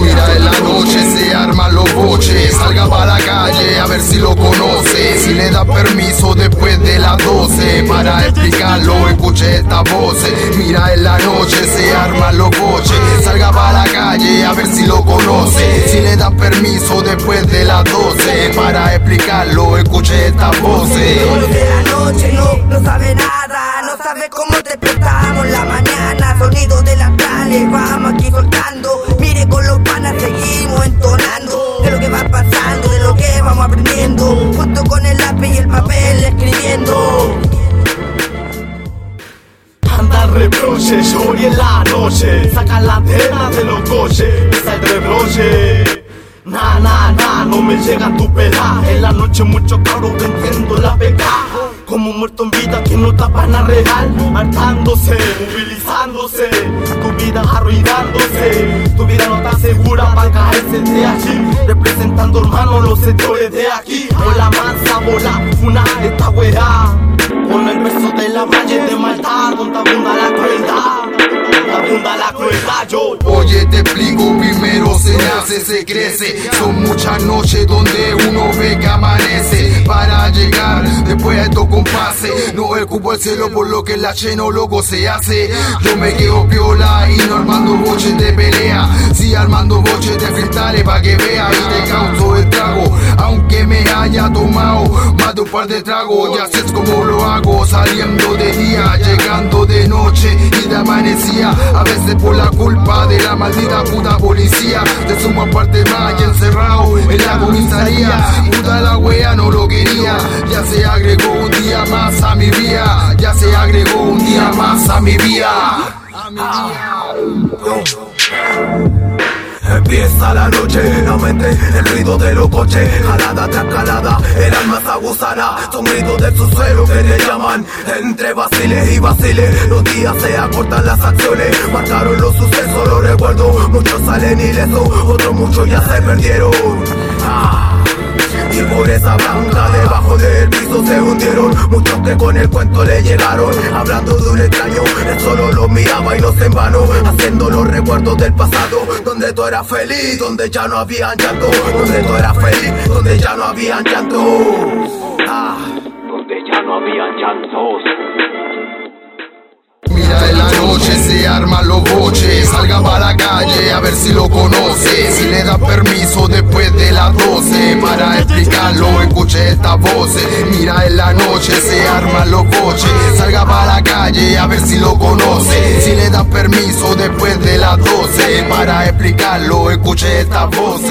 Mira en la noche se arman los boches. Salga para la calle a ver si lo conoce. Si le da permiso después de las 12 Para explicarlo escuche esta voz. Mira en la noche se arman los boches Salga para la calle a ver si lo conoce. Si le da permiso después de las 12 Para explicarlo escuche esta voz. De la noche no, no sabe nada No sabe cómo despertamos la mañana. Sonido de las tales vamos aquí soltando. Mire con los panas seguimos entonando. De lo que va pasando, de lo que vamos aprendiendo. Junto con el lápiz y el papel escribiendo. Anda el reproche, yo y en la noche. Saca la antena de los coches, pisa el rebroche. Na, na, na, no me llega tu pela En la noche muchos cabros vendiendo la peca Como muerto en vida que no tapan a real Hartándose, movilizándose Tu vida arruinándose Tu vida no está segura para caerse de allí Representando hermanos los sectores de aquí Con la mansa bola, una esta weá con el verso de la valle de maldad, donde abunda la crueldad, donde abunda la crueldad, yo. Oye, te explico, primero se nace, se crece. Son muchas noches donde uno ve que amanece. Para llegar después a no ocupo el cielo por lo que la cheno loco se hace. Yo me quedo piola y no armando boches de pelea. Sí, armando boches de freestyle pa' que vea y te causo el trago. Aunque me haya tomado un par de tragos, ya sé cómo lo hago. Saliendo de día, llegando de noche y de amanecía. A veces por la culpa de la maldita puta policía. Te sumo aparte más y encerrado en la comisaría. Puta la wea no lo quería. Ya se agregó un día más a mi vida. Ya se agregó un día más a mi vida. A mi vida. Empieza la noche, la mente, el ruido de los coches, jalada tras calada, el alma se aguzana, son gritos del subsuelo que le llaman. Entre vaciles y vaciles, los días se acortan las acciones, marcaron los sucesos, los recuerdos, muchos salen ilesos, otros muchos ya se perdieron. Ah. Y por esa blanca debajo del piso se hundieron. Muchos que con el cuento le llegaron Hablando de un extraño, él solo lo miraba y no se en vano Haciendo los recuerdos del pasado. Donde tú eras feliz, donde ya no había llanto Donde tú eras feliz, donde ya no había llanto ah, Donde ya no había llantos. Mira en la noche se arman los boches. Salga para la calle a ver si lo conoce Si le da permiso después de las 12 Para explicarlo. Escuche esta voz Mira en la noche se arman los boches Salga para la calle a ver si lo conoce. Si le da permiso después de las 12 Para explicarlo escuche esta voz